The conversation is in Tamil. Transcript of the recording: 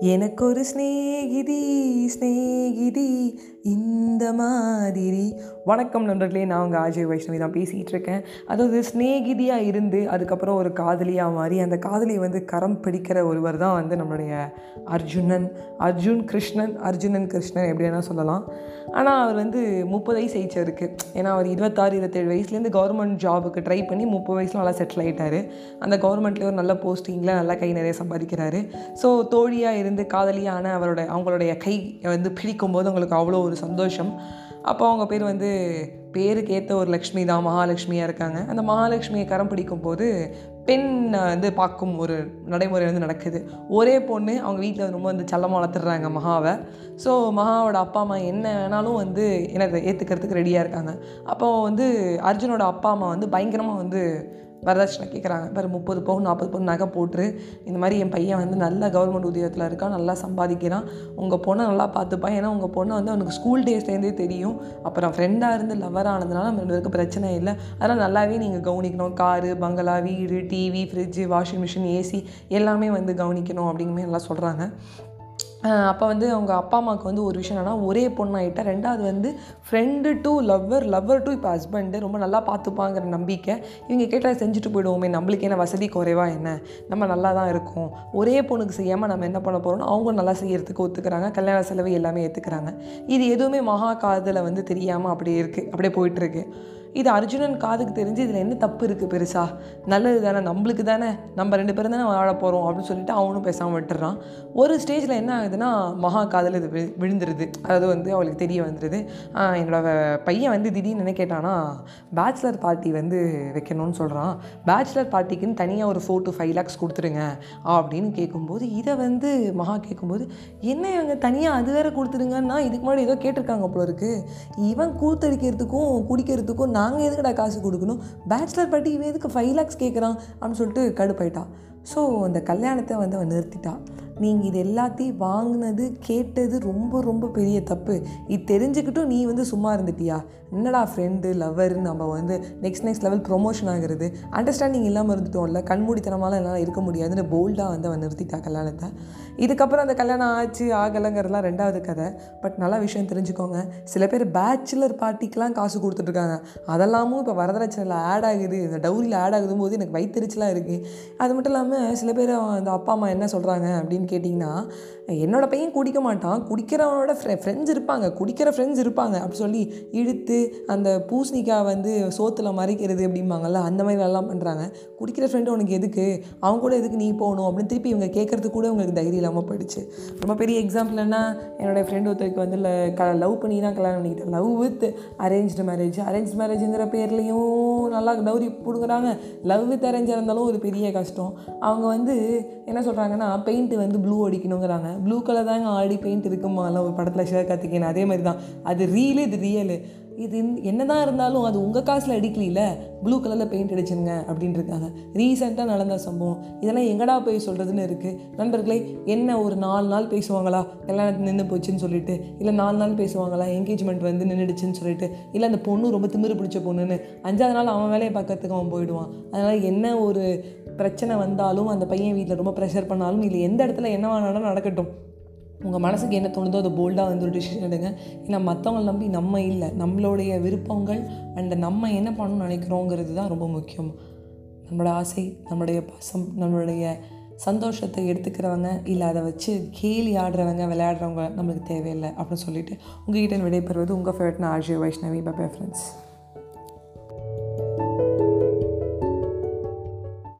எனக்கு ஒரு ஸ்நேகிதி ஸ்நேகிதி இந்த மாதிரி. வணக்கம் நண்பர்களே நான் உங்கள் அஜய் வைஷ்ணவி தான் பேசிகிட்டு இருக்கேன். அதாவது ஸ்நேகிதியாக இருந்து அதுக்கப்புறம் ஒரு காதலியாக மாறி அந்த காதலியை வந்து கரம் பிடிக்கிற ஒருவர் தான் வந்து நம்மளுடைய அர்ஜுனன். அர்ஜுன் கிருஷ்ணன் அர்ஜுனன் கிருஷ்ணன் எப்படி வேணால் சொல்லலாம். ஆனால் அவர் வந்து முப்பது வயசு ஆயிடுச்சு ஏன்னா அவர் இருபத்தாறு இருபத்தேழு வயசுலேருந்து கவர்மெண்ட் ஜாபுக்கு ட்ரை பண்ணி முப்பது வயசில் நல்லா செட்டில் ஆகிட்டார் அந்த கவர்மெண்ட்லேயே ஒரு நல்ல போஸ்டிங்கில் நல்லா கை நிறைய சம்பாதிக்கிறாரு. ஸோ தோழியாக இருந்து காதலியான அவரோட அவங்களுடைய கை வந்து பிடிக்கும்போது அவங்களுக்கு அவ்வளோ ஒரு சந்தோஷம். அப்போ அவங்க பேர் வந்து பேருக்கு ஏற்ற ஒரு லக்ஷ்மி தான் மகாலட்சுமியாக இருக்காங்க. அந்த மகாலட்சுமியை கரம் பிடிக்கும் போது பெண் வந்து பார்க்கும் ஒரு நடைமுறை வந்து நடக்குது. ஒரே பொண்ணு அவங்க வீட்டில் ரொம்ப வந்து செல்லமாக வளர்த்துடுறாங்க மகாவை. ஸோ மகாவோட அப்பா அம்மா என்ன வேணாலும் வந்து என்ன ஏற்றுக்கிறதுக்கு ரெடியாக இருக்காங்க. அப்போ வந்து அர்ஜுனோட அப்பா அம்மா வந்து பயங்கரமாக வந்து வரதட்சணை கேட்குறாங்க. பாரு முப்பது பவுன் நாற்பது பவுன் நகை போட்டுரு. இந்த மாதிரி என் பையன் வந்து நல்ல கவர்மெண்ட் உத்தியோகத்தில் இருக்கான் நல்லா சம்பாதிக்கிறான். உங்கள் பொண்ணை நல்லா பார்த்துப்பான் ஏன்னா உங்கள் பொண்ணை வந்து அவனுக்கு ஸ்கூல் டேஸ்லேருந்தே தெரியும். அப்புறம் ஃப்ரெண்டாக இருந்து லவர் ஆனதுனால நம்ம ரெண்டு பேருக்கு பிரச்சனை இல்லை. அதெல்லாம் நல்லாவே நீங்கள் கவனிக்கணும். காரு பங்களா வீடு TV fridge washing machine AC எல்லாமே வந்து கவனிக்கணும் அப்படிங்கிற நல்லா சொல்கிறாங்க அப்போ வந்து அவங்க அப்பா அம்மாவுக்கு வந்து ஒரு விஷயம் என்னென்னா ஒரே பொண்ணாகிட்ட ரெண்டாவது வந்து friend to lover lover to இப்போ ஹஸ்பண்டு ரொம்ப நல்லா பார்த்துப்பாங்கிற நம்பிக்கை. இவங்க கேட்டால் செஞ்சுட்டு போயிடுவோமே நம்மளுக்கு என்ன வசதி குறைவா என்ன? நம்ம நல்லா தான் இருக்கோம். ஒரே பொண்ணுக்கு செய்யாமல் நம்ம என்ன பண்ண போகிறோம்னு அவங்க நல்லா செய்யறதுக்கு ஒத்துக்கிறாங்க கல்யாண செலவு எல்லாமே ஏற்றுக்கிறாங்க இது எதுவுமே மகா காதில் வந்து தெரியாமல் அப்படியே இருக்குது அப்படியே போயிட்டுருக்கு இது அர்ஜுனன் காதுக்கு தெரிஞ்சு இதில் என்ன தப்பு இருக்குது பெருசா? நல்லது தானே நம்மளுக்கு தானே நம்ம ரெண்டு பேரும் தானே வாழ போகிறோம் அப்படின்னு சொல்லிட்டு அவனும் பேசாமல் விட்டுறான். ஒரு ஸ்டேஜில் என்ன ஆகுதுன்னா மகா காதில் இது விழுந்துருது. அதாவது வந்து அவளுக்கு தெரிய வந்துடுது என்னோடய பையன் வந்து திடீர்னு என்ன கேட்டானா பேச்சுலர் பார்ட்டி வந்து வைக்கணும்னு சொல்கிறான் பேச்சுலர் பார்ட்டிக்குன்னு தனியாக ஒரு ஃபோர் டு ஃபைவ் லேக்ஸ் கொடுத்துருங்க அப்படின்னு கேட்கும்போது இதை வந்து மகா கேட்கும்போது என்ன இவங்க தனியாக அது வேறு கொடுத்துருங்கன்னா இதுக்கு முன்னாடி ஏதோ கேட்டிருக்காங்க போல இருக்குது இவன் கூத்தடிக்கிறதுக்கும் குடிக்கிறதுக்கும் நாங்கள் எதுக்கடா காசு கொடுக்கணும்? பேச்சுலர் பட்டி இவன் எதுக்கு ஃபைவ் லேக்ஸ் கேட்குறான் அப்படின்னு சொல்லிட்டு கடுப்பாயிட்டா. ஸோ அந்த கல்யாணத்தை வந்து அவன் நிறுத்திட்டா. நீங்கள் இது எல்லாத்தையும் வாங்கினது கேட்டது ரொம்ப ரொம்ப பெரிய தப்பு. இது தெரிஞ்சுக்கிட்டும் நீ வந்து சும்மா இருந்துட்டியா? என்னடா ஃப்ரெண்டு லவ்வர் நம்ம வந்து நெக்ஸ்ட் நெக்ஸ்ட் லெவல் ப்ரொமோஷன் ஆகிறது? அண்டர்ஸ்டாண்டிங் இல்லாமல் இருந்துட்டோம்ல கண்மூடித்தனமாலாம் என்னால் இருக்க முடியாதுன்னு போல்டாக வந்து அவன் நிறுத்திட்டா கல்யாணத்தை. இதுக்கப்புறம் அந்த கல்யாணம் ஆச்சு ஆகலைங்கிறதுலாம் ரெண்டாவது கதை. பட் நல்ல விஷயம் தெரிஞ்சுக்கோங்க. சில பேர் பேச்சுலர் பார்ட்டிக்கெலாம் காசு கொடுத்துட்ருக்காங்க. அதெல்லாமும் இப்போ வரதட்சணையில் ஆட் ஆகுது. இந்த டவுரியில் ஆட் ஆகுதும் போது எனக்கு வயிற்றுச்சலாக இருக்குது அது மட்டும் இல்லாமல் சில பேர் அந்த அப்பா அம்மா என்ன சொல்கிறாங்க அப்படின்னு கேட்டிங்கன்னா என்னோட பையன் குடிக்க மாட்டான். குடிக்கிறவனோட ஃப்ரெ ஃப்ரெண்ட்ஸ் இருப்பாங்க. குடிக்கிற ஃப்ரெண்ட்ஸ் இருப்பாங்க. அப்படி சொல்லி இழுத்து அந்த பூசணிக்காய் வந்து சோத்தில் மறைக்கிறது அப்படிம்பாங்கல்ல அந்த மாதிரி வேலைலாம் பண்ணுறாங்க குடிக்கிற ஃப்ரெண்டு உனக்கு எதுக்கு? அவங்க கூட எதுக்கு நீ போகணும்? அப்படின்னு திருப்பி இவங்க கேட்குறதுக்கு கூட உங்களுக்கு தைரியம் இல்லாமல் போயிடுச்சு. ரொம்ப பெரிய எக்ஸாம்பிள்னா என்னோடய ஃப்ரெண்ட் ஒருத்தருக்கு வந்து க லவ் பண்ணி தான் கல்யாணம் பண்ணிக்கிட்டேன் love with arranged marriage arrange மேரேஜுங்கிற பேர்லேயும் நல்லா டவுரி பிடுங்குறாங்க. லவ் வித் அரேஞ்சாக இருந்தாலும் ஒரு பெரிய கஷ்டம். அவங்க வந்து என்ன சொல்கிறாங்கன்னா பெயிண்ட்டு வந்து ப்ளூ அடிக்கணுங்கிறாங்க. ப்ளூ கலர் தாங்க ஆடி பெயிண்ட் இருக்குமாலாம் ஒரு படத்தில் சிவகார்த்திகேயன் அதே மாதிரி தான் அது ரீலு இது ரியலு இது என்ன தான் இருந்தாலும் அது உங்கள் காசில் அடிக்கல ப்ளூ கலரில் பெயிண்ட் அடிச்சுங்க அப்படின்ட்டுருக்காங்க ரீசெண்டாக நடந்த சம்பவம். இதெல்லாம் எங்கடா போய் சொல்கிறதுன்னு இருக்குது நண்பர்களே என்ன ஒரு நாலு நாள் பேசுவாங்களா? கல்யாணத்து நின்று போச்சுன்னு சொல்லிட்டு இல்லை நாலு நாள் பேசுவாங்களா? என்கேஜ்மெண்ட் வந்து நின்றுடுச்சுன்னு சொல்லிட்டு இல்லை அந்த பொண்ணு ரொம்ப திமிரு பிடிச்ச பொண்ணுன்னு அஞ்சாவது நாள் அவன் வேலையை பார்க்கறதுக்கு அவன் போயிடுவான். அதனால் என்ன ஒரு பிரச்சனை வந்தாலும் அந்த பையன் வீட்டில் ரொம்ப ப்ரெஷர் பண்ணாலும் இல்லை எந்த இடத்துல என்ன வேணாலும் நடக்கட்டும். உங்கள் மனசுக்கு என்ன தோணுதோ அதை போல்டாக வந்து ஒரு டிசிஷன் எடுங்க. ஏன்னா மற்றவங்களை நம்பி நம்ம இல்லை. நம்மளுடைய விருப்பங்கள் அண்ட் நம்ம என்ன பண்ணணும்னு நினைக்கிறோங்கிறது தான் ரொம்ப முக்கியம். நம்மளோட ஆசை நம்மளுடைய பாசம் நம்மளுடைய சந்தோஷத்தை எடுத்துக்கிறவங்க இல்லை அதை வச்சு கேலி ஆடுறவங்க விளையாடுறவங்க நம்மளுக்கு தேவையில்லை அப்படின்னு சொல்லிட்டு உங்ககிட்ட விடைபெறுவது உங்கள் ஃபேவரட்னா ஆர்ஜி வைஷ்ணவி. Bye friends